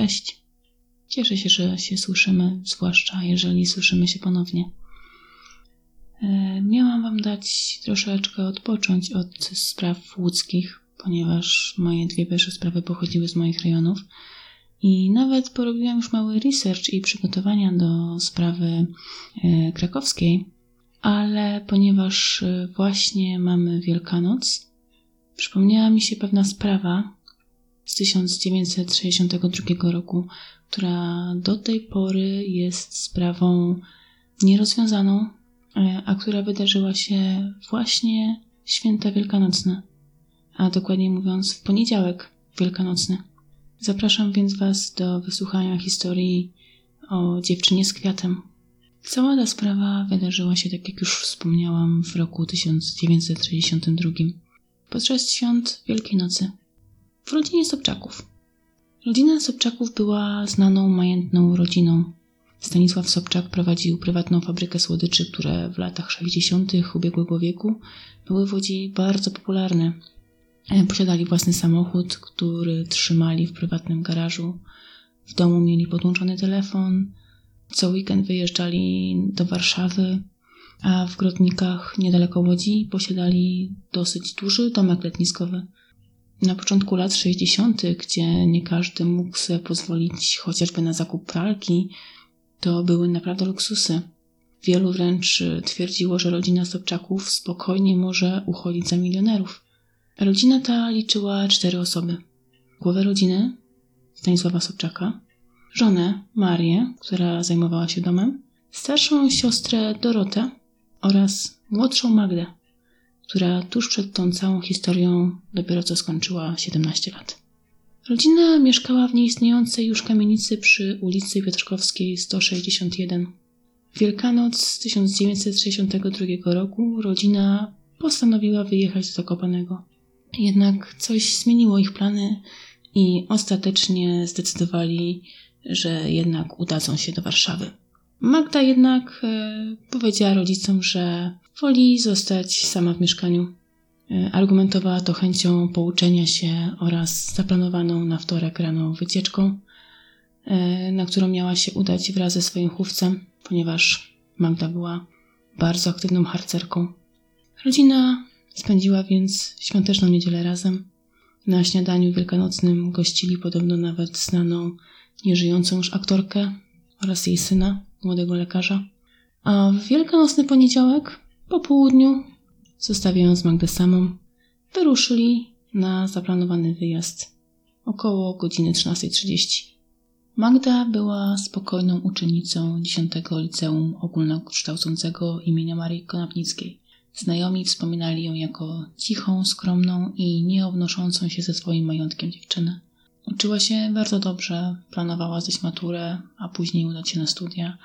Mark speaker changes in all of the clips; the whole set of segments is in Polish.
Speaker 1: Cześć. Cieszę się, że się słyszymy, zwłaszcza jeżeli słyszymy się ponownie. E, miałam Wam dać troszeczkę odpocząć od spraw łódzkich, ponieważ moje dwie pierwsze sprawy pochodziły z moich rejonów. I nawet porobiłam już mały research i przygotowania do sprawy e, krakowskiej, ale ponieważ e, właśnie mamy Wielkanoc, przypomniała mi się pewna sprawa z 1962 roku, która do tej pory jest sprawą nierozwiązaną, e, a która wydarzyła się właśnie święta wielkanocne, a dokładniej mówiąc w poniedziałek wielkanocny. Zapraszam więc Was do wysłuchania historii o dziewczynie z kwiatem. Cała ta sprawa wydarzyła się, tak jak już wspomniałam, w roku 1962, podczas świąt Wielkiej Nocy, w rodzinie Sobczaków. Rodzina Sobczaków była znaną, majętną rodziną. Stanisław Sobczak prowadził prywatną fabrykę słodyczy, które w latach 60. ubiegłego wieku były w Łodzi bardzo popularne. E, posiadali własny samochód, który trzymali w prywatnym garażu. W domu mieli podłączony telefon. Co weekend wyjeżdżali do Warszawy, a w Grodnikach niedaleko Łodzi posiadali dosyć duży domek letniskowy. Na początku lat 60., gdzie nie każdy mógł sobie pozwolić chociażby na zakup pralki, to były naprawdę luksusy. Wielu wręcz twierdziło, że rodzina Sobczaków spokojnie może uchodzić za milionerów. Rodzina ta liczyła cztery osoby. Głowę rodziny Stanisława Sobczaka, żonę Marię, która zajmowała się domem, starszą siostrę Dorotę oraz młodszą Magdę, która tuż przed tą całą historią dopiero co skończyła 17 lat. Rodzina mieszkała w nieistniejącej już kamienicy przy ulicy Piotrkowskiej 161. Wielkanoc 1962 roku rodzina postanowiła wyjechać z Zakopanego. Jednak coś zmieniło ich plany i ostatecznie zdecydowali, że jednak udadzą się do Warszawy. Magda jednak e, powiedziała rodzicom, że woli zostać sama w mieszkaniu. E, argumentowała to chęcią pouczenia się oraz zaplanowaną na wtorek rano wycieczką, e, na którą miała się udać wraz ze swoim chówcem, ponieważ Magda była bardzo aktywną harcerką. Rodzina Spędziła więc świąteczną niedzielę razem. Na śniadaniu wielkanocnym gościli podobno nawet znaną, nieżyjącą już aktorkę oraz jej syna, młodego lekarza. A w wielkanocny poniedziałek, po południu, zostawiając Magdę samą, wyruszyli na zaplanowany wyjazd około godziny 13.30. Magda była spokojną uczennicą 10 liceum ogólnokształcącego imienia Marii Konopnickiej. Znajomi wspominali ją jako cichą, skromną i nieobnoszącą się ze swoim majątkiem dziewczynę. Uczyła się bardzo dobrze, planowała zdać maturę, a później udać się na studia.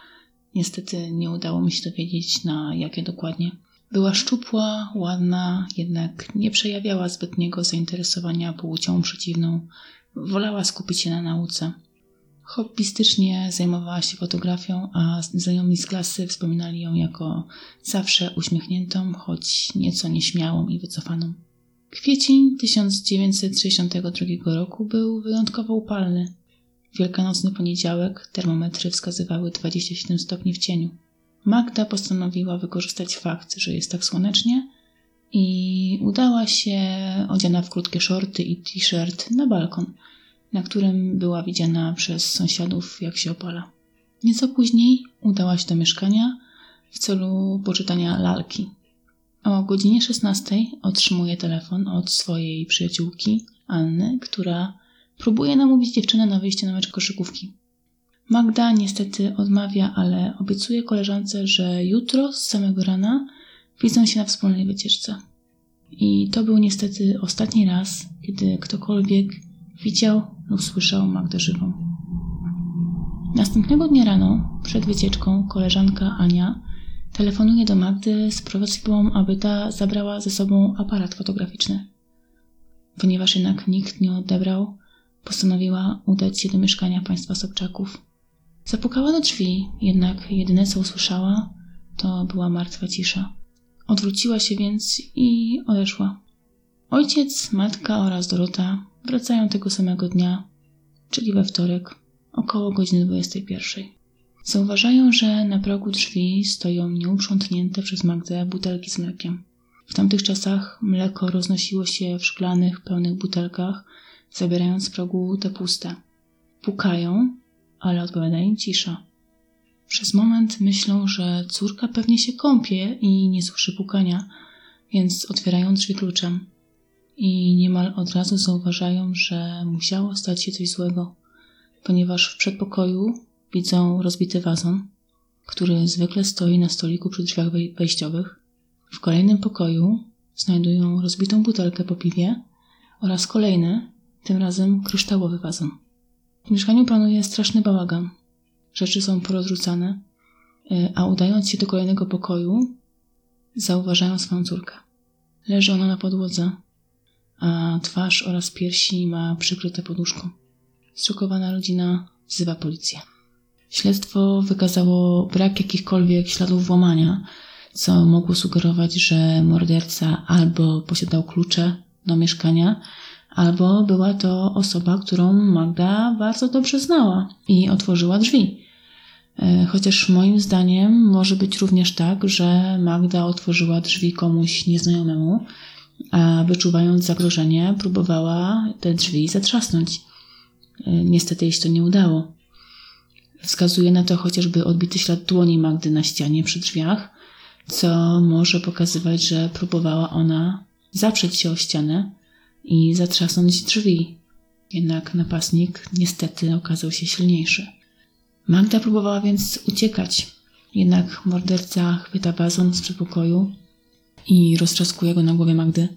Speaker 1: Niestety nie udało mi się dowiedzieć na jakie dokładnie. Była szczupła, ładna, jednak nie przejawiała zbytniego zainteresowania płcią przeciwną. Wolała skupić się na nauce. Hobbystycznie zajmowała się fotografią, a znajomi z klasy wspominali ją jako zawsze uśmiechniętą, choć nieco nieśmiałą i wycofaną. Kwiecień 1962 roku był wyjątkowo upalny. Wielkanocny poniedziałek termometry wskazywały 27 stopni w cieniu. Magda postanowiła wykorzystać fakt, że jest tak słonecznie i udała się odziana w krótkie shorty i t-shirt na balkon – na którym była widziana przez sąsiadów, jak się opala. Nieco później udała się do mieszkania w celu poczytania lalki. O godzinie 16 otrzymuje telefon od swojej przyjaciółki Anny, która próbuje namówić dziewczynę na wyjście na mecz koszykówki. Magda niestety odmawia, ale obiecuje koleżance, że jutro z samego rana widzą się na wspólnej wycieczce. I to był niestety ostatni raz, kiedy ktokolwiek widział lub słyszał Magdę żywą. Następnego dnia rano, przed wycieczką, koleżanka Ania telefonuje do Magdy z prośbą, aby ta zabrała ze sobą aparat fotograficzny. Ponieważ jednak nikt nie odebrał, postanowiła udać się do mieszkania państwa Sobczaków. Zapukała do drzwi, jednak jedyne co usłyszała, to była martwa cisza. Odwróciła się więc i odeszła. Ojciec, matka oraz Dorota wracają tego samego dnia, czyli we wtorek, około godziny 21. Zauważają, że na progu drzwi stoją nieuprzątnięte przez Magdę butelki z mlekiem. W tamtych czasach mleko roznosiło się w szklanych, pełnych butelkach, zabierając z progu te puste. Pukają, ale odpowiada im cisza. Przez moment myślą, że córka pewnie się kąpie i nie słyszy pukania, więc otwierają drzwi kluczem. I niemal od razu zauważają, że musiało stać się coś złego, ponieważ w przedpokoju widzą rozbity wazon, który zwykle stoi na stoliku przy drzwiach wejściowych. W kolejnym pokoju znajdują rozbitą butelkę po piwie oraz kolejny, tym razem kryształowy wazon. W mieszkaniu panuje straszny bałagan. Rzeczy są porozrzucane, y, a udając się do kolejnego pokoju, zauważają swoją córkę. Leży ona na podłodze, a twarz oraz piersi ma przykryte poduszką. Zszokowana rodzina wzywa policję. Śledztwo wykazało brak jakichkolwiek śladów włamania, co mogło sugerować, że morderca albo posiadał klucze do mieszkania, albo była to osoba, którą Magda bardzo dobrze znała i otworzyła drzwi. E, chociaż moim zdaniem może być również tak, że Magda otworzyła drzwi komuś nieznajomemu, a wyczuwając zagrożenie, próbowała te drzwi zatrzasnąć. E, niestety jej się to nie udało. Wskazuje na to chociażby odbity ślad dłoni Magdy na ścianie przy drzwiach, co może pokazywać, że próbowała ona zaprzeć się o ścianę i zatrzasnąć drzwi. Jednak napastnik niestety okazał się silniejszy. Magda próbowała więc uciekać, jednak morderca chwyta wazon z przedpokoju i roztrzaskuje go na głowie Magdy.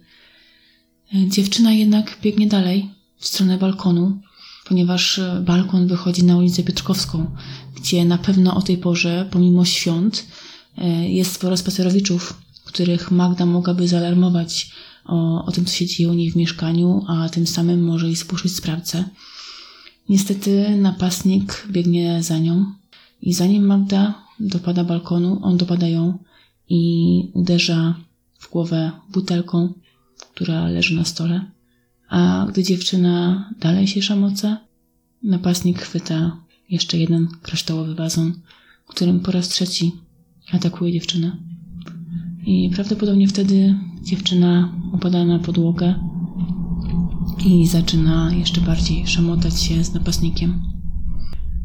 Speaker 1: Dziewczyna jednak biegnie dalej, w stronę balkonu, ponieważ balkon wychodzi na ulicę Piotrkowską, gdzie na pewno o tej porze, pomimo świąt, jest sporo spacerowiczów, których Magda mogłaby zaalarmować o, o tym, co się dzieje u niej w mieszkaniu, a tym samym może i spuszyć sprawcę. Niestety napastnik biegnie za nią i zanim Magda dopada balkonu, on dopada ją i uderza w głowę butelką, która leży na stole. A gdy dziewczyna dalej się szamoce, napastnik chwyta jeszcze jeden kryształowy wazon, którym po raz trzeci atakuje dziewczynę. I prawdopodobnie wtedy dziewczyna upada na podłogę i zaczyna jeszcze bardziej szamotać się z napastnikiem.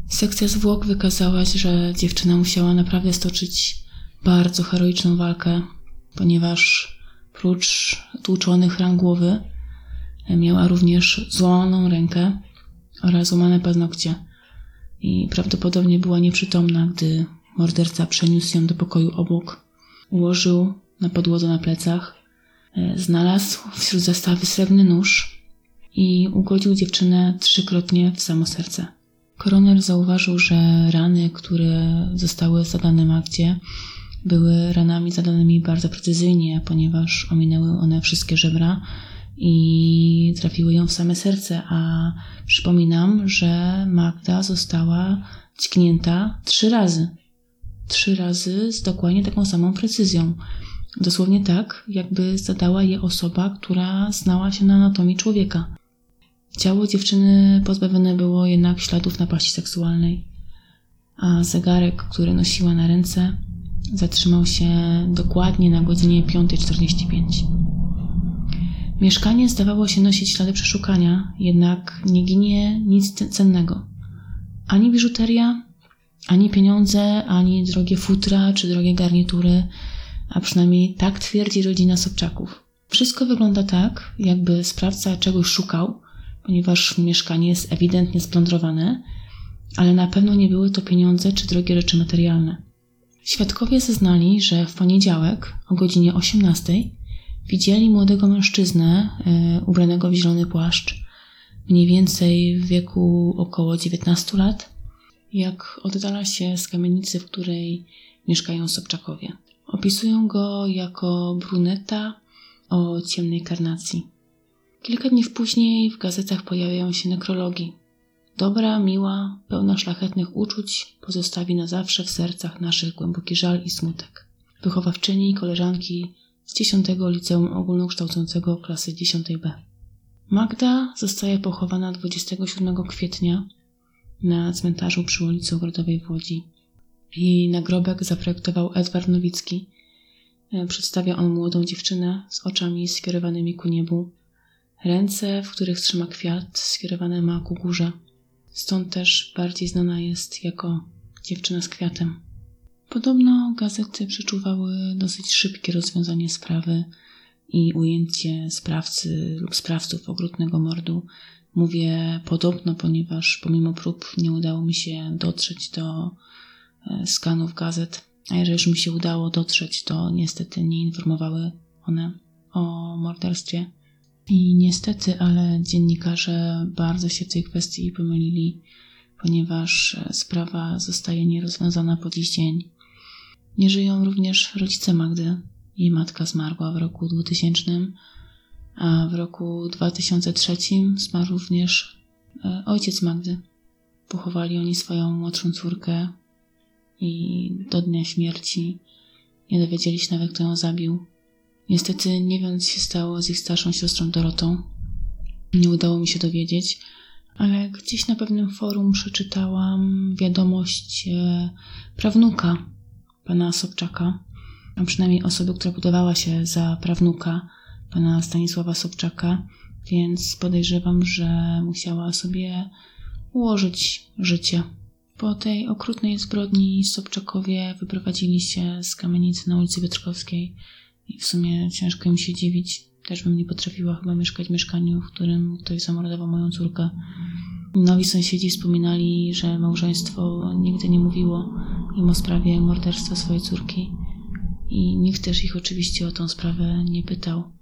Speaker 1: Sekcja zwłok wykazała, że dziewczyna musiała naprawdę stoczyć bardzo heroiczną walkę, ponieważ prócz tłuczonych ran głowy miała również złamaną rękę oraz złamane paznokcie i prawdopodobnie była nieprzytomna, gdy morderca przeniósł ją do pokoju obok. Ułożył na podłodze na plecach, e, znalazł wśród zastawy srebrny nóż i ugodził dziewczynę trzykrotnie w samo serce. Koroner zauważył, że rany, które zostały zadane Magdzie, były ranami zadanymi bardzo precyzyjnie, ponieważ ominęły one wszystkie żebra i trafiły ją w same serce, a przypominam, że Magda została dźgnięta trzy razy. Trzy razy z dokładnie taką samą precyzją. Dosłownie tak, jakby zadała je osoba, która znała się na anatomii człowieka. Ciało dziewczyny pozbawione było jednak śladów napaści seksualnej, a zegarek, który nosiła na ręce, zatrzymał się dokładnie na godzinie 5.45. Mieszkanie zdawało się nosić ślady przeszukania, jednak nie ginie nic cennego. Ani biżuteria, ani pieniądze, ani drogie futra czy drogie garnitury, a przynajmniej tak twierdzi rodzina Sobczaków. Wszystko wygląda tak, jakby sprawca czegoś szukał, ponieważ mieszkanie jest ewidentnie splądrowane, ale na pewno nie były to pieniądze czy drogie rzeczy materialne. Świadkowie zeznali, że w poniedziałek o godzinie 18 widzieli młodego mężczyznę e, ubranego w zielony płaszcz, mniej więcej w wieku około 19 lat, jak oddala się z kamienicy, w której mieszkają Sobczakowie. Opisują go jako bruneta o ciemnej karnacji. Kilka dni później w gazetach pojawiają się nekrologi. Dobra, miła, pełna szlachetnych uczuć pozostawi na zawsze w sercach naszych głęboki żal i smutek. Wychowawczyni i koleżanki z 10 liceum ogólnokształcącego klasy 10b. Magda zostaje pochowana 27 kwietnia na cmentarzu przy ulicy Ogrodowej w Łodzi. Jej nagrobek zaprojektował Edward Nowicki. E, przedstawia on młodą dziewczynę z oczami skierowanymi ku niebu. Ręce, w których trzyma kwiat, skierowane ma ku górze. Stąd też bardziej znana jest jako dziewczyna z kwiatem. Podobno gazety przeczuwały dosyć szybkie rozwiązanie sprawy i ujęcie sprawcy lub sprawców okrutnego mordu. Mówię podobno, ponieważ pomimo prób nie udało mi się dotrzeć do e, skanów gazet. A jeżeli już mi się udało dotrzeć, to niestety nie informowały one o morderstwie. I niestety, ale dziennikarze bardzo się w tej kwestii pomylili, ponieważ e, sprawa zostaje nierozwiązana po dziś dzień. Nie żyją również rodzice Magdy. Jej matka zmarła w roku 2000, a w roku 2003 zmarł również e, ojciec Magdy. Pochowali oni swoją młodszą córkę i do dnia śmierci nie dowiedzieli się nawet, kto ją zabił. Niestety nie wiem, co się stało z ich starszą siostrą Dorotą. Nie udało mi się dowiedzieć, ale gdzieś na pewnym forum przeczytałam wiadomość e, prawnuka pana Sobczaka, a przynajmniej osoby, która budowała się za prawnuka pana Stanisława Sobczaka, więc podejrzewam, że musiała sobie ułożyć życie. Po tej okrutnej zbrodni Sobczakowie wyprowadzili się z kamienicy na ulicy Piotrkowskiej i w sumie ciężko im się dziwić. Też bym nie potrafiła chyba mieszkać w mieszkaniu, w którym ktoś zamordował moją córkę. Nowi sąsiedzi wspominali, że małżeństwo nigdy nie mówiło im o sprawie morderstwa swojej córki i nikt też ich oczywiście o tą sprawę nie pytał.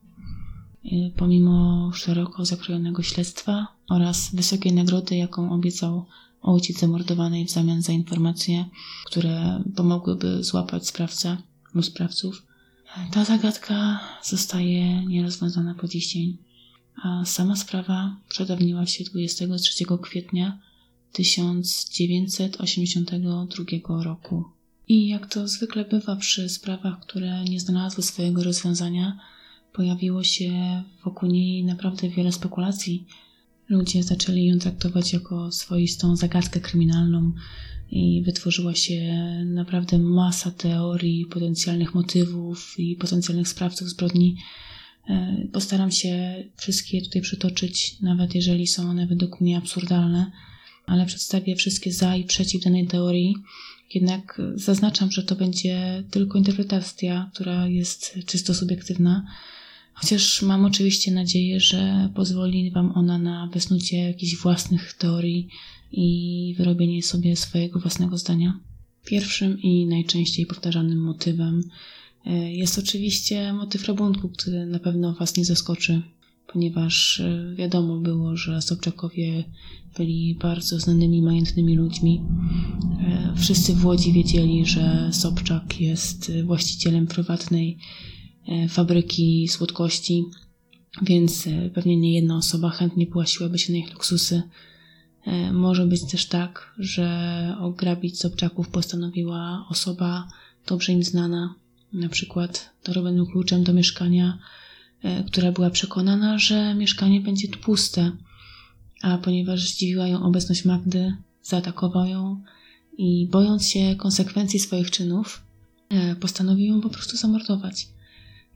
Speaker 1: Y, pomimo szeroko zakrojonego śledztwa oraz wysokiej nagrody, jaką obiecał ojciec zamordowanej w zamian za informacje, które pomogłyby złapać sprawcę lub sprawców, ta zagadka zostaje nierozwiązana po dziś dzień. A sama sprawa przedawniła się 23 kwietnia 1982 roku. I jak to zwykle bywa przy sprawach, które nie znalazły swojego rozwiązania, pojawiło się wokół niej naprawdę wiele spekulacji. Ludzie zaczęli ją traktować jako swoistą zagadkę kryminalną i wytworzyła się naprawdę masa teorii, potencjalnych motywów i potencjalnych sprawców zbrodni. E, postaram się wszystkie tutaj przytoczyć, nawet jeżeli są one według mnie absurdalne ale przedstawię wszystkie za i przeciw danej teorii. Jednak zaznaczam, że to będzie tylko interpretacja, która jest czysto subiektywna. Chociaż mam oczywiście nadzieję, że pozwoli Wam ona na wysnucie jakichś własnych teorii i wyrobienie sobie swojego własnego zdania. Pierwszym i najczęściej powtarzanym motywem e, jest oczywiście motyw rabunku, który na pewno Was nie zaskoczy ponieważ e, wiadomo było, że Sobczakowie byli bardzo znanymi, majętnymi ludźmi. E, wszyscy w Łodzi wiedzieli, że Sobczak jest właścicielem prywatnej fabryki słodkości, więc pewnie nie jedna osoba chętnie płaciłaby się na ich luksusy. Może być też tak, że ograbić Sobczaków postanowiła osoba dobrze im znana, na przykład darowym kluczem do mieszkania E, która była przekonana, że mieszkanie będzie tu puste, a ponieważ zdziwiła ją obecność Magdy, zaatakował ją i bojąc się konsekwencji swoich czynów, e, postanowił ją po prostu zamordować.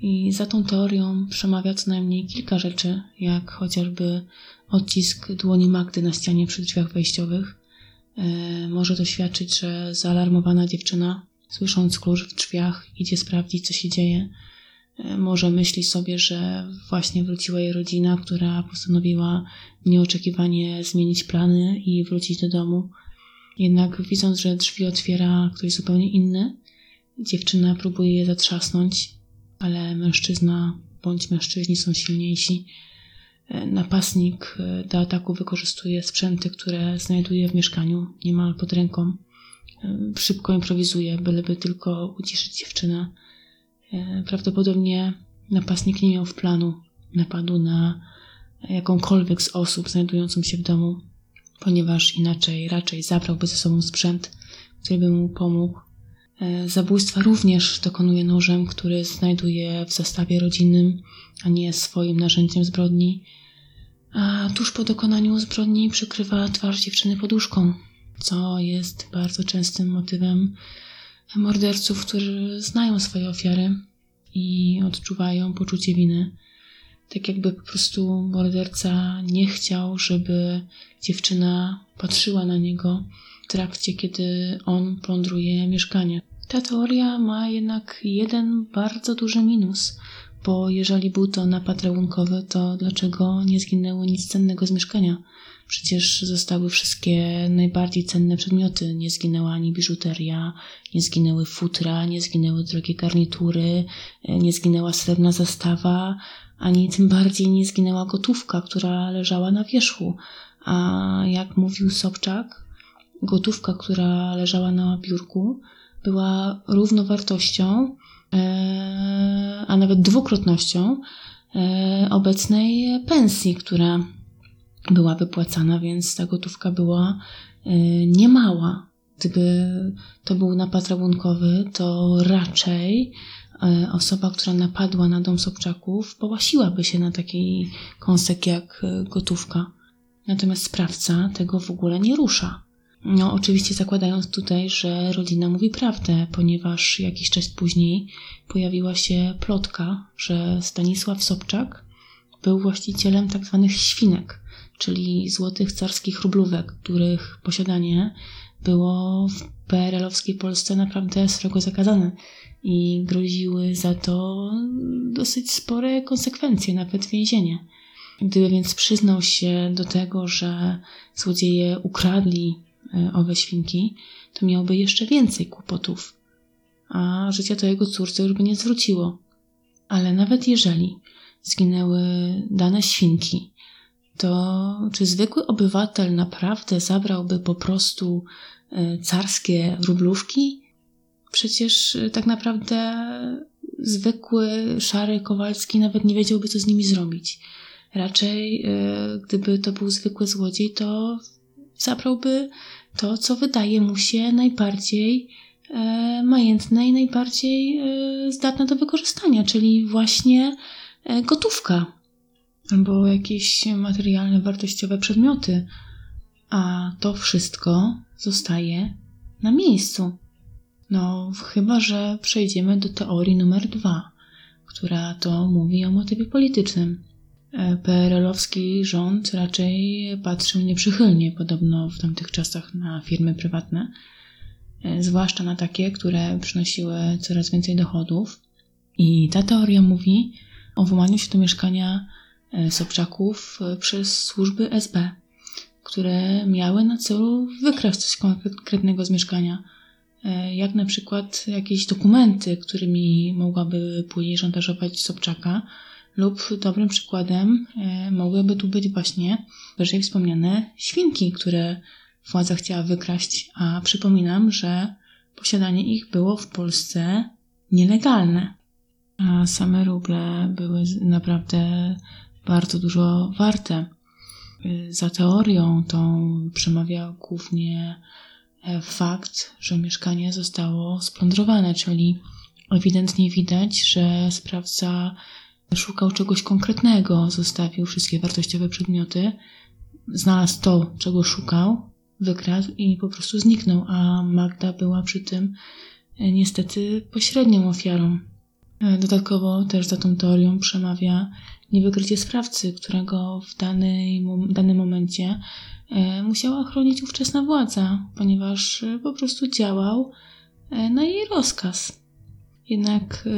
Speaker 1: I za tą teorią przemawia co najmniej kilka rzeczy, jak chociażby odcisk dłoni Magdy na ścianie przy drzwiach wejściowych. E, może to świadczyć, że zaalarmowana dziewczyna, słysząc klucz w drzwiach, idzie sprawdzić, co się dzieje może myśli sobie, że właśnie wróciła jej rodzina, która postanowiła nieoczekiwanie zmienić plany i wrócić do domu. Jednak widząc, że drzwi otwiera ktoś zupełnie inny, dziewczyna próbuje je zatrzasnąć, ale mężczyzna bądź mężczyźni są silniejsi. Napastnik do ataku wykorzystuje sprzęty, które znajduje w mieszkaniu niemal pod ręką. Szybko improwizuje, byleby tylko uciszyć dziewczynę E, prawdopodobnie napastnik nie miał w planu napadu na jakąkolwiek z osób znajdującą się w domu, ponieważ inaczej raczej zabrałby ze sobą sprzęt, który by mu pomógł. E, zabójstwa również dokonuje nożem, który znajduje w zestawie rodzinnym, a nie swoim narzędziem zbrodni. a tuż po dokonaniu zbrodni przykrywa twarz dziewczyny poduszką, co jest bardzo częstym motywem morderców, którzy znają swoje ofiary i odczuwają poczucie winy. Tak jakby po prostu morderca nie chciał, żeby dziewczyna patrzyła na niego w trakcie, kiedy on plądruje mieszkanie. Ta teoria ma jednak jeden bardzo duży minus, bo jeżeli był to napad rachunkowy, to dlaczego nie zginęło nic cennego z mieszkania? Przecież zostały wszystkie najbardziej cenne przedmioty. Nie zginęła ani biżuteria, nie zginęły futra, nie zginęły drogie garnitury, nie zginęła srebrna zastawa, ani tym bardziej nie zginęła gotówka, która leżała na wierzchu. A jak mówił Sobczak, gotówka, która leżała na biurku, była równowartością, e, a nawet dwukrotnością e, obecnej pensji, która była wypłacana, więc ta gotówka była e, niemała. Gdyby to był napad rabunkowy, to raczej osoba, która napadła na dom Sobczaków, połasiłaby się na takiej kąsek jak gotówka. Natomiast sprawca tego w ogóle nie rusza. No, oczywiście zakładając tutaj, że rodzina mówi prawdę, ponieważ jakiś czas później pojawiła się plotka, że Stanisław Sobczak był właścicielem tak zwanych świnek, czyli złotych carskich rublówek, których posiadanie było w PRL-owskiej Polsce naprawdę srogo zakazane i groziły za to dosyć spore konsekwencje, nawet więzienie. Gdyby więc przyznał się do tego, że złodzieje ukradli owe świnki, to miałby jeszcze więcej kłopotów, a życia to jego córce już by nie zwróciło. Ale nawet jeżeli zginęły dane świnki, to czy zwykły obywatel naprawdę zabrałby po prostu e, carskie rublówki? Przecież e, tak naprawdę zwykły szary Kowalski nawet nie wiedziałby, co z nimi zrobić. Raczej, gdyby to był zwykły złodziej, to zabrałby to, co wydaje mu się najbardziej e, majętne i najbardziej e, zdatne do wykorzystania, czyli właśnie e, gotówka albo jakieś materialne, wartościowe przedmioty. A to wszystko zostaje na miejscu. No, chyba że przejdziemy do teorii numer dwa, która to mówi o motywie politycznym. PRL-owski rząd raczej patrzył nieprzychylnie podobno w tamtych czasach na firmy prywatne, e, zwłaszcza na takie, które przynosiły coraz więcej dochodów. I ta teoria mówi o włamaniu się do mieszkania e, Sobczaków e, przez służby SB, które miały na celu wykraść coś konkretnego z mieszkania, jak na przykład jakieś dokumenty, którymi mogłaby później szantażować Sobczaka, lub dobrym przykładem e, mogłyby tu być właśnie wyżej wspomniane świnki, które władza chciała wykraść, a przypominam, że posiadanie ich było w Polsce nielegalne. A same ruble były naprawdę bardzo dużo warte. E, za teorią tą przemawia głównie e, fakt, że mieszkanie zostało splądrowane, czyli ewidentnie widać, że sprawca Szukał czegoś konkretnego, zostawił wszystkie wartościowe przedmioty, znalazł to, czego szukał, wykradł i po prostu zniknął, a Magda była przy tym e, niestety pośrednią ofiarą. E, dodatkowo też za tą teorią przemawia niewykrycie sprawcy, którego w danej, danym momencie e, musiała chronić ówczesna władza, ponieważ po prostu działał na jej rozkaz. Jednak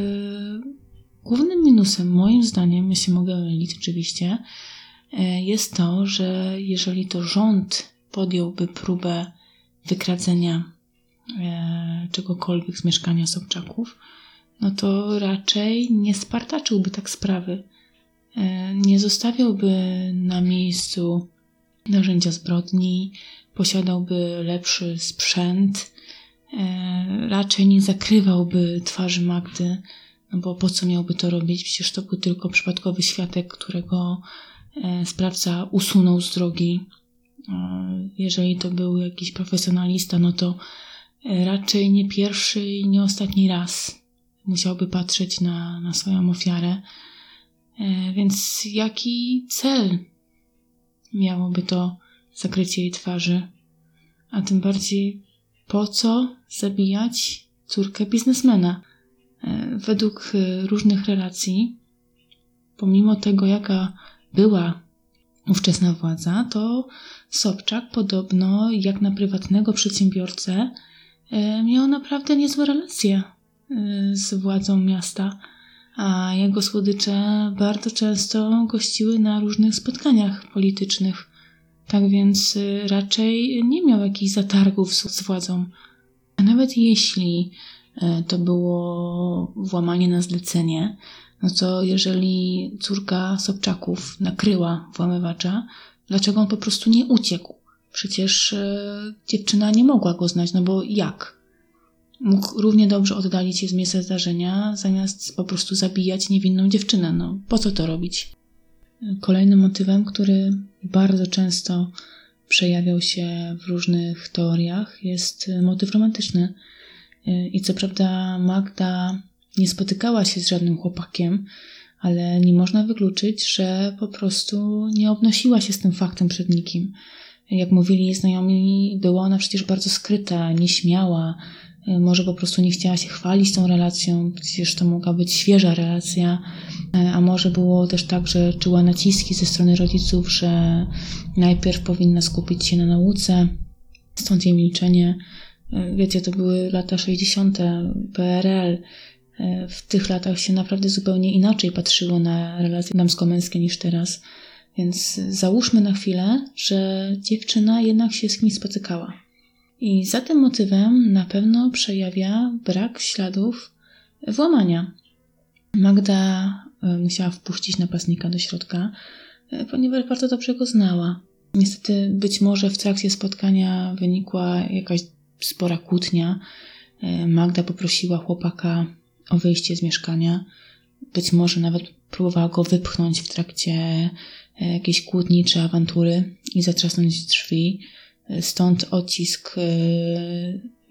Speaker 1: Głównym minusem, moim zdaniem, jeśli mogę mylić oczywiście, e, jest to, że jeżeli to rząd podjąłby próbę wykradzenia e, czegokolwiek z mieszkania Sobczaków, no to raczej nie spartaczyłby tak sprawy. E, nie zostawiałby na miejscu narzędzia zbrodni, posiadałby lepszy sprzęt, raczej nie zakrywałby twarzy Magdy bo po co miałby to robić? Przecież to był tylko przypadkowy świadek, którego e, sprawca usunął z drogi. E, jeżeli to był jakiś profesjonalista, no to e, raczej nie pierwszy i nie ostatni raz musiałby patrzeć na, na swoją ofiarę. Więc jaki cel miałoby to zakrycie jej twarzy. A tym bardziej po co zabijać córkę biznesmena? E, według e, różnych relacji, pomimo tego, jaka była ówczesna władza, to Sobczak podobno, jak na prywatnego przedsiębiorcę, e, miał naprawdę niezłe relacje z władzą miasta, a jego słodycze bardzo często gościły na różnych spotkaniach politycznych. Tak więc raczej nie miał jakichś zatargów z władzą. A nawet jeśli to było włamanie na zlecenie, no to jeżeli córka Sobczaków nakryła włamywacza, dlaczego on po prostu nie uciekł? Przecież e, dziewczyna nie mogła go znać, no bo jak? Mógł równie dobrze oddalić się z miejsca zdarzenia, zamiast po prostu zabijać niewinną dziewczynę. No, po co to robić? Kolejnym motywem, który bardzo często przejawiał się w różnych teoriach, jest motyw romantyczny. Y, I co prawda Magda nie spotykała się z żadnym chłopakiem, ale nie można wykluczyć, że po prostu nie obnosiła się z tym faktem przed nikim. Jak mówili znajomi, była ona przecież bardzo skryta, nieśmiała, y, może po prostu nie chciała się chwalić tą relacją, przecież to mogła być świeża relacja, y, a może było też tak, że czuła naciski ze strony rodziców, że najpierw powinna skupić się na nauce, stąd jej milczenie. Wiecie, to były lata 60. PRL. W tych latach się naprawdę zupełnie inaczej patrzyło na relacje damsko-męskie niż teraz. Więc załóżmy na chwilę, że dziewczyna jednak się z kimś spotykała. I za tym motywem na pewno przejawia brak śladów włamania. Magda e, musiała wpuścić napastnika do środka, e, ponieważ bardzo dobrze go znała. Niestety, być może w trakcie spotkania wynikła jakaś spora kłótnia. E, Magda poprosiła chłopaka o wyjście z mieszkania. Być może nawet próbowała go wypchnąć w trakcie e, jakiejś kłótni czy awantury i zatrzasnąć drzwi. E, stąd odcisk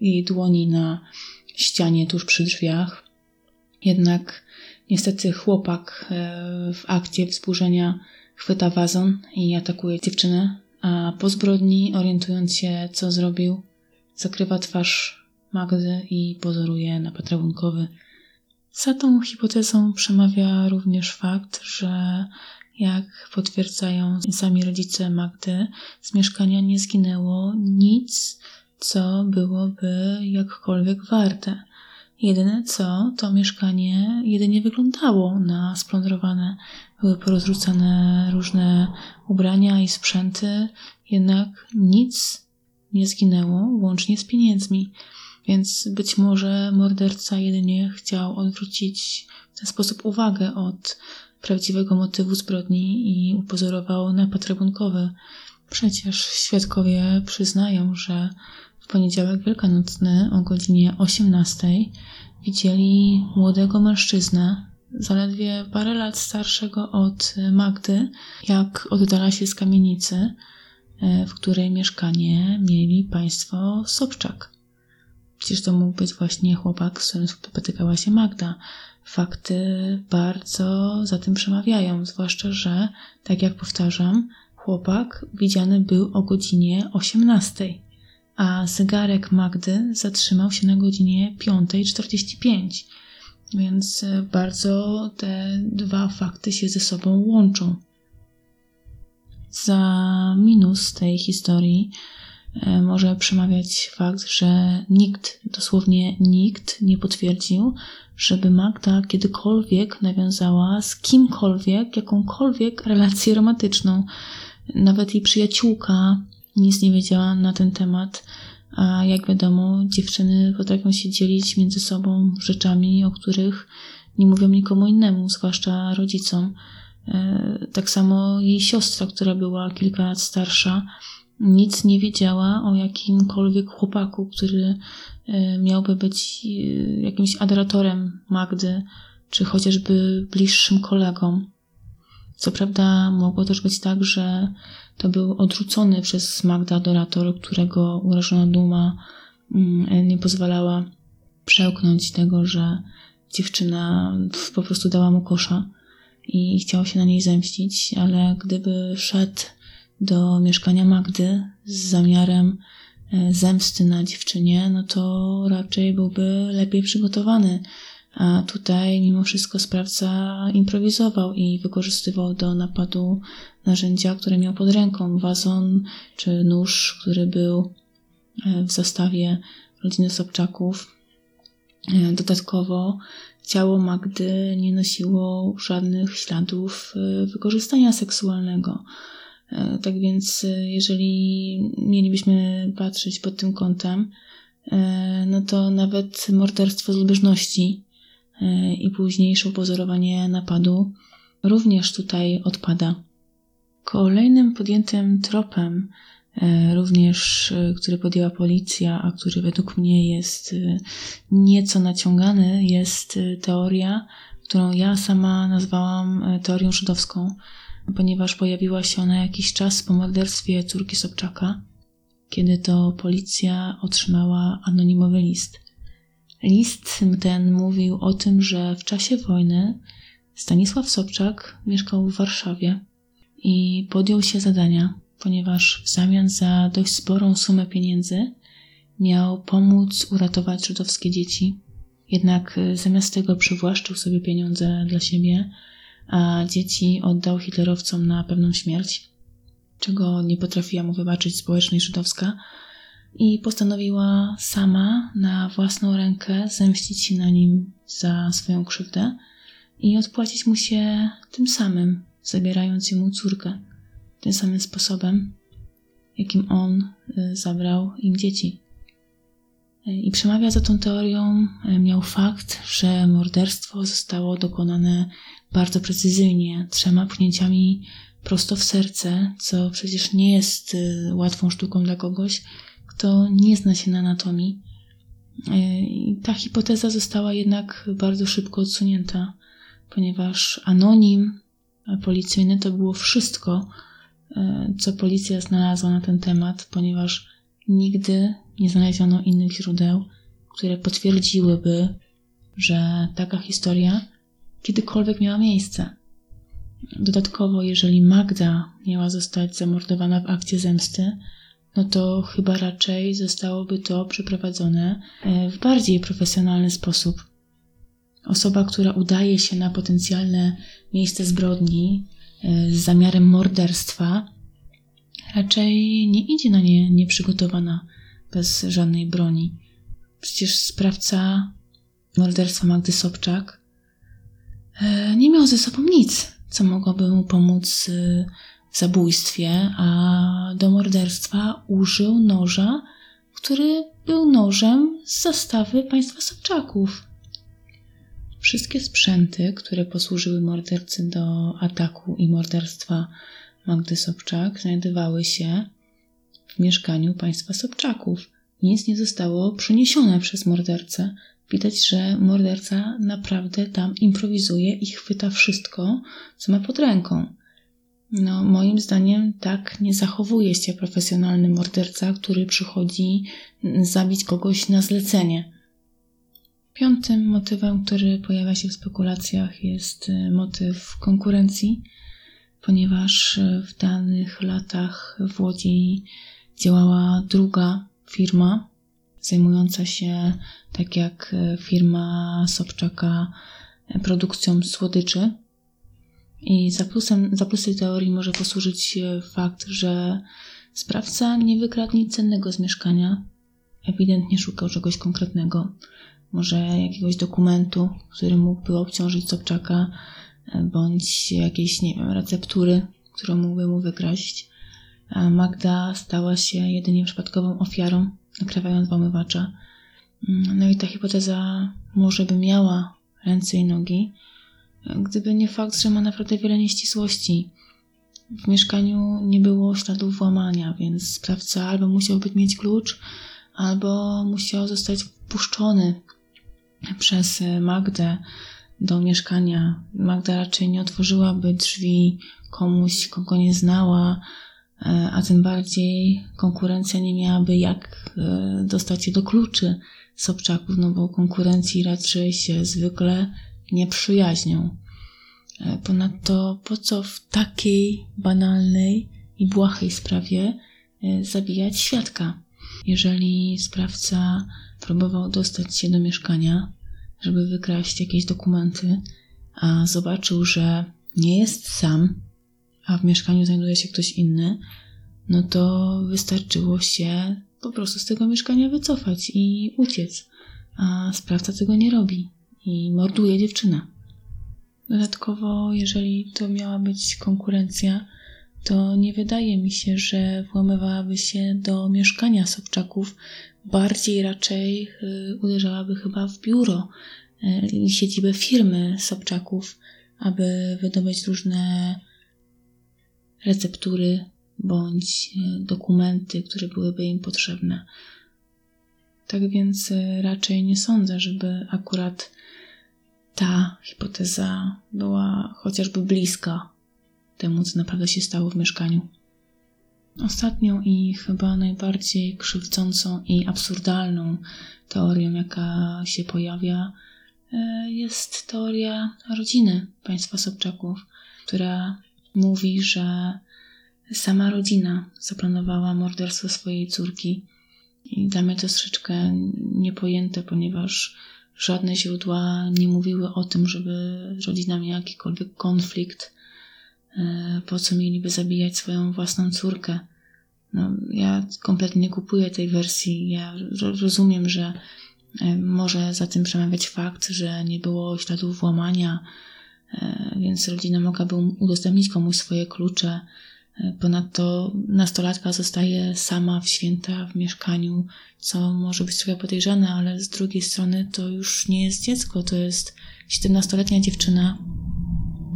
Speaker 1: jej dłoni na ścianie tuż przy drzwiach. Jednak niestety chłopak w akcie wzburzenia chwyta wazon i atakuje dziewczynę, a po zbrodni, orientując się, co zrobił, zakrywa twarz Magdy i pozoruje na patrabunkowy. Za tą hipotezą przemawia również fakt, że jak potwierdzają sami rodzice Magdy, z mieszkania nie zginęło nic, co byłoby jakkolwiek warte. Jedyne co, to mieszkanie jedynie wyglądało na splądrowane. Były porozrzucane różne ubrania i sprzęty, jednak nic nie zginęło, łącznie z pieniędzmi. Więc być może morderca jedynie chciał odwrócić w ten sposób uwagę od prawdziwego motywu zbrodni i upozorował napad rabunkowy. Przecież świadkowie przyznają, że w poniedziałek wielkanocny o godzinie 18 widzieli młodego mężczyznę, zaledwie parę lat starszego od Magdy, jak oddala się z kamienicy w której mieszkanie mieli państwo Sobczak. Przecież to mógł być właśnie chłopak, z którym spotykała się Magda. Fakty bardzo za tym przemawiają, zwłaszcza, że, tak jak powtarzam, chłopak widziany był o godzinie 18, a zegarek Magdy zatrzymał się na godzinie 5.45. Więc bardzo te dwa fakty się ze sobą łączą. Za minus tej historii e, może przemawiać fakt, że nikt, dosłownie nikt nie potwierdził, żeby Magda kiedykolwiek nawiązała z kimkolwiek jakąkolwiek relację romantyczną. Nawet jej przyjaciółka nic nie wiedziała na ten temat, a jak wiadomo, dziewczyny potrafią się dzielić między sobą rzeczami, o których nie mówią nikomu innemu, zwłaszcza rodzicom. E, tak samo jej siostra, która była kilka lat starsza, nic nie wiedziała o jakimkolwiek chłopaku, który e, miałby być e, jakimś adoratorem Magdy, czy chociażby bliższym kolegą. Co prawda, mogło też być tak, że to był odrzucony przez Magdę adorator, którego urażona duma mm, nie pozwalała przełknąć tego, że dziewczyna po prostu dała mu kosza i chciał się na niej zemścić, ale gdyby szedł do mieszkania Magdy z zamiarem e, zemsty na dziewczynie, no to raczej byłby lepiej przygotowany. A tutaj mimo wszystko sprawca improwizował i wykorzystywał do napadu narzędzia, które miał pod ręką. Wazon czy nóż, który był e, w zestawie rodziny Sobczaków. E, dodatkowo ciało Magdy nie nosiło żadnych śladów wykorzystania seksualnego. E, tak więc, e, jeżeli mielibyśmy patrzeć pod tym kątem, e, no to nawet morderstwo z lubieżności i późniejsze upozorowanie napadu również tutaj odpada. Kolejnym podjętym tropem, również który podjęła policja, a który według mnie jest nieco naciągany, jest teoria, którą ja sama nazwałam teorią żydowską ponieważ pojawiła się ona jakiś czas po morderstwie córki Sobczaka, kiedy to policja otrzymała anonimowy list. List ten mówił o tym, że w czasie wojny Stanisław Sobczak mieszkał w Warszawie i podjął się zadania, ponieważ w zamian za dość sporą sumę pieniędzy miał pomóc uratować żydowskie dzieci. Jednak zamiast tego przywłaszczył sobie pieniądze dla siebie, a dzieci oddał hitlerowcom na pewną śmierć, czego nie potrafiła mu wybaczyć społeczność żydowska i postanowiła sama na własną rękę zemścić się na nim za swoją krzywdę i odpłacić mu się tym samym, zabierając mu córkę, tym samym sposobem, jakim on y, zabrał im dzieci. I przemawia za tą teorią e, miał fakt, że morderstwo zostało dokonane bardzo precyzyjnie, trzema pchnięciami prosto w serce, co przecież nie jest łatwą sztuką dla kogoś, kto nie zna się na anatomii. I ta hipoteza została jednak bardzo szybko odsunięta, ponieważ anonim policyjny to było wszystko, co policja znalazła na ten temat, ponieważ nigdy nie znaleziono innych źródeł, które potwierdziłyby, że taka historia kiedykolwiek miała miejsce. Dodatkowo, jeżeli Magda miała zostać zamordowana w akcie zemsty, no to chyba raczej zostałoby to przeprowadzone e, w bardziej profesjonalny sposób. Osoba, która udaje się na potencjalne miejsce zbrodni e, z zamiarem morderstwa, raczej nie idzie na nie nieprzygotowana bez żadnej broni. Przecież sprawca morderstwa Magdy Sobczak e, nie miał ze sobą nic, co mogłoby mu pomóc e, w zabójstwie, a do morderstwa użył noża, który był nożem z zastawy państwa Sobczaków. Wszystkie sprzęty, które posłużyły mordercy do ataku i morderstwa Magdy Sobczak, znajdowały się w mieszkaniu państwa Sobczaków. Nic nie zostało przyniesione przez mordercę. Widać, że morderca naprawdę tam improwizuje i chwyta wszystko, co ma pod ręką. No, moim zdaniem tak nie zachowuje się profesjonalny morderca, który przychodzi zabić kogoś na zlecenie. Piątym motywem, który pojawia się w spekulacjach, jest y, motyw konkurencji, ponieważ y, w danych latach w Łodzi działała druga firma zajmująca się, tak jak e, firma Sobczaka, e, produkcją słodyczy. I za, plusem, za plusy teorii może posłużyć fakt, że sprawca nie wykradł nic cennego z mieszkania. Ewidentnie szukał czegoś konkretnego. Może jakiegoś dokumentu, który mógłby obciążyć Sobczaka, e, bądź jakiejś, nie wiem, receptury, którą mógłby mu wykraść Magda stała się jedynie przypadkową ofiarą, nakrywając włamywacza. Mm, no i ta hipoteza może by miała ręce i nogi, gdyby nie fakt, że ma naprawdę wiele nieścisłości. W mieszkaniu nie było śladów włamania, więc sprawca albo musiał być mieć klucz, albo musiał zostać wpuszczony przez Magdę do mieszkania. Magda raczej nie otworzyłaby drzwi komuś, kogo nie znała, E, a tym bardziej konkurencja nie miałaby jak e, dostać się do kluczy Sobczaków, no bo konkurencji raczej się zwykle nie przyjaźnią. E, ponadto po co w takiej banalnej i błahej sprawie zabijać świadka. Jeżeli sprawca próbował dostać się do mieszkania, żeby wykraść jakieś dokumenty, a zobaczył, że nie jest sam, a w mieszkaniu znajduje się ktoś inny, no to wystarczyło się po prostu z tego mieszkania wycofać i uciec. A sprawca tego nie robi i morduje dziewczynę. Dodatkowo, jeżeli to miała być konkurencja, to nie wydaje mi się, że włamywałaby się do mieszkania Sobczaków. Bardziej raczej y, uderzałaby chyba w biuro y, i siedzibę firmy Sobczaków, aby wydobyć różne receptury bądź y, dokumenty, które byłyby im potrzebne. Tak więc raczej nie sądzę, żeby akurat ta hipoteza była chociażby bliska temu, co naprawdę się stało w mieszkaniu. Ostatnią i chyba najbardziej krzywdzącą i absurdalną teorią, jaka się pojawia, e, jest teoria rodziny państwa Sobczaków, która mówi, że sama rodzina zaplanowała morderstwo swojej córki. I dla mnie to troszeczkę niepojęte, ponieważ żadne źródła nie mówiły o tym, żeby rodzina miała jakikolwiek konflikt po co mieliby zabijać swoją własną córkę? No, ja kompletnie nie kupuję tej wersji. Ja rozumiem, że e, może za tym przemawiać fakt, że nie było śladów włamania, e, więc rodzina mogłaby udostępnić komuś swoje klucze. Ponadto nastolatka zostaje sama w święta w mieszkaniu, co może być trochę podejrzane, ale z drugiej strony to już nie jest dziecko, to jest 17-letnia dziewczyna,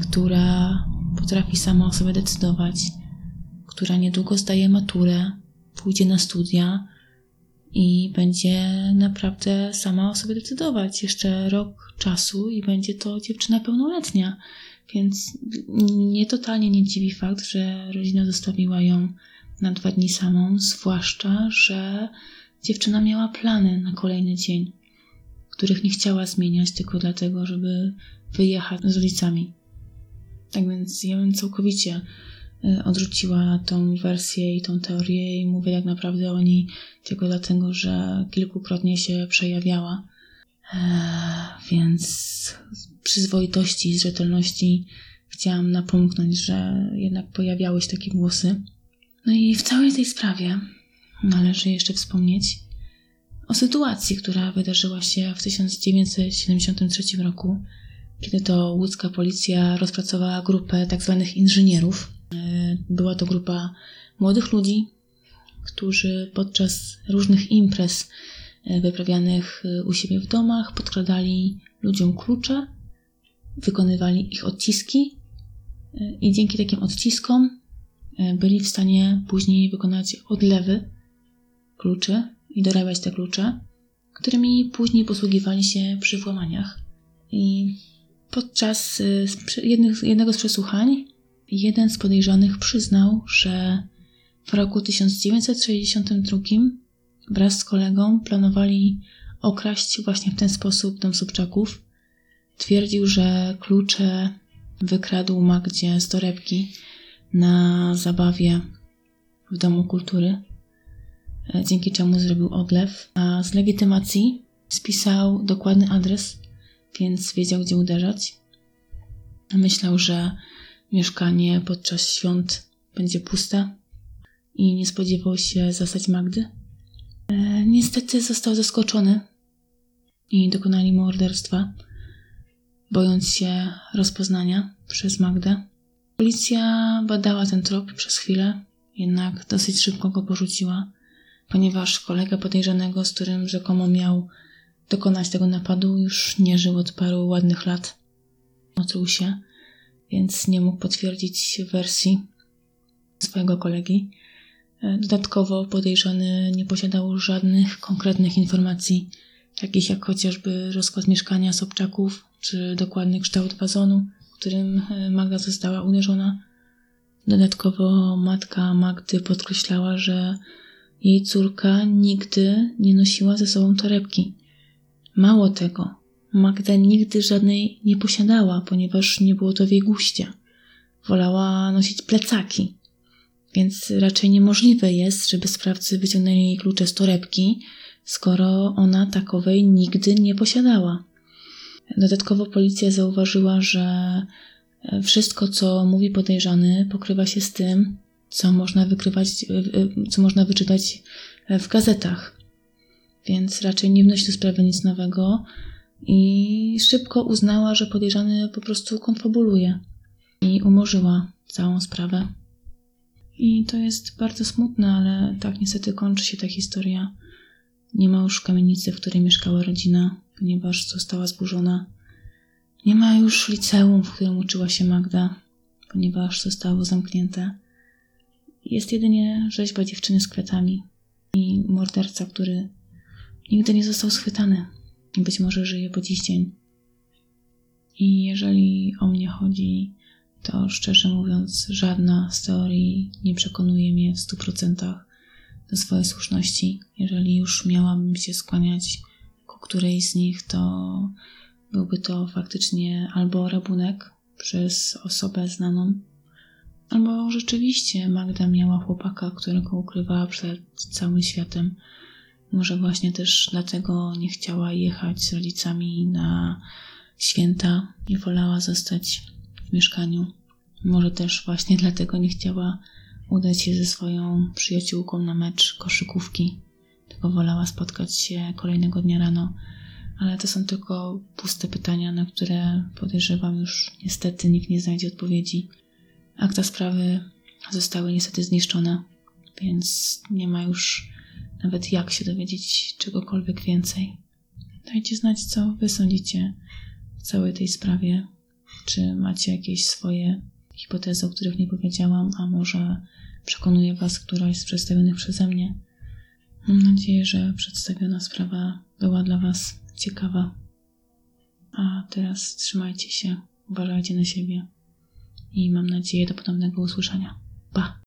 Speaker 1: która potrafi sama o sobie decydować, która niedługo zdaje maturę, pójdzie na studia i będzie naprawdę sama o sobie decydować. Jeszcze rok czasu i będzie to dziewczyna pełnoletnia. Więc nie totalnie nie dziwi fakt, że rodzina zostawiła ją na dwa dni samą, zwłaszcza, że dziewczyna miała plany na kolejny dzień, których nie chciała zmieniać tylko dlatego, żeby wyjechać z rodzicami. Tak więc ja bym całkowicie y, odrzuciła tą wersję i tą teorię i mówię tak naprawdę o niej tylko dlatego, że kilkukrotnie się przejawiała. Eee, więc przyzwoitości i rzetelności chciałam napomknąć, że jednak pojawiały się takie głosy. No i w całej tej sprawie należy jeszcze wspomnieć o sytuacji, która wydarzyła się w 1973 roku kiedy to łódzka policja rozpracowała grupę tzw. Tak inżynierów. E, była to grupa młodych ludzi, którzy podczas różnych imprez e, wyprawianych e, u siebie w domach podkradali ludziom klucze, wykonywali ich odciski i dzięki takim odciskom byli w stanie później wykonać odlewy kluczy i dorabiać te klucze, którymi później posługiwali się przy włamaniach. I Podczas y, jednego z przesłuchań jeden z podejrzanych przyznał, że w roku 1962 wraz z kolegą planowali okraść właśnie w ten sposób dom Sobczaków. Twierdził, że klucze wykradł Magdzie z torebki na zabawie w Domu Kultury, e, dzięki czemu zrobił odlew, a z legitymacji spisał dokładny adres więc wiedział, gdzie uderzać. Myślał, że mieszkanie podczas świąt będzie puste i nie spodziewał się zastać Magdy. E, niestety został zaskoczony i dokonali morderstwa, bojąc się rozpoznania przez Magdę. Policja badała ten trop przez chwilę, jednak dosyć szybko go porzuciła, ponieważ kolega podejrzanego, z którym rzekomo miał dokonać tego napadu, już nie żył od paru ładnych lat. Otruł się, więc nie mógł potwierdzić wersji swojego kolegi. E, dodatkowo podejrzany nie posiadał żadnych konkretnych informacji, takich jak chociażby rozkład mieszkania Sobczaków, czy dokładny kształt wazonu, którym e, Magda została uderzona. Dodatkowo matka Magdy podkreślała, że jej córka nigdy nie nosiła ze sobą torebki. Mało tego, Magda nigdy żadnej nie posiadała, ponieważ nie było to w jej guście. Wolała nosić plecaki. Więc raczej niemożliwe jest, żeby sprawcy wyciągnęli jej klucze z torebki, skoro ona takowej nigdy nie posiadała. Dodatkowo policja zauważyła, że wszystko, co mówi podejrzany, pokrywa się z tym, co można wykrywać, co można wyczytać w gazetach. Więc raczej nie wnosi do sprawy nic nowego i szybko uznała, że podejrzany po prostu konfabuluje i umorzyła całą sprawę. I to jest bardzo smutne, ale tak niestety kończy się ta historia. Nie ma już kamienicy, w której mieszkała rodzina, ponieważ została zburzona. Nie ma już liceum, w którym uczyła się Magda, ponieważ zostało zamknięte. Jest jedynie rzeźba dziewczyny z kwiatami i morderca, który nigdy nie został schwytany i być może żyje po dziś dzień. I jeżeli o mnie chodzi, to szczerze mówiąc, żadna z teorii nie przekonuje mnie w stu procentach do swojej słuszności. Jeżeli już miałabym się skłaniać ku którejś z nich, to byłby to faktycznie albo rabunek przez osobę znaną, albo rzeczywiście Magda miała chłopaka, którego ukrywała przed całym światem. Może właśnie też dlatego nie chciała jechać z rodzicami na święta i wolała zostać w mieszkaniu. Może też właśnie dlatego nie chciała udać się ze swoją przyjaciółką na mecz koszykówki, tylko wolała spotkać się kolejnego dnia rano. Ale to są tylko puste pytania, na które podejrzewam już niestety nikt nie znajdzie odpowiedzi. Akta sprawy zostały niestety zniszczone, więc nie ma już nawet jak się dowiedzieć czegokolwiek więcej. Dajcie znać, co wy sądzicie w całej tej sprawie. Czy macie jakieś swoje hipotezy, o których nie powiedziałam, a może przekonuje Was któraś z przedstawionych przeze mnie. Mam nadzieję, że przedstawiona sprawa była dla Was ciekawa. A teraz trzymajcie się, uważajcie na siebie i mam nadzieję do podobnego usłyszenia. Pa!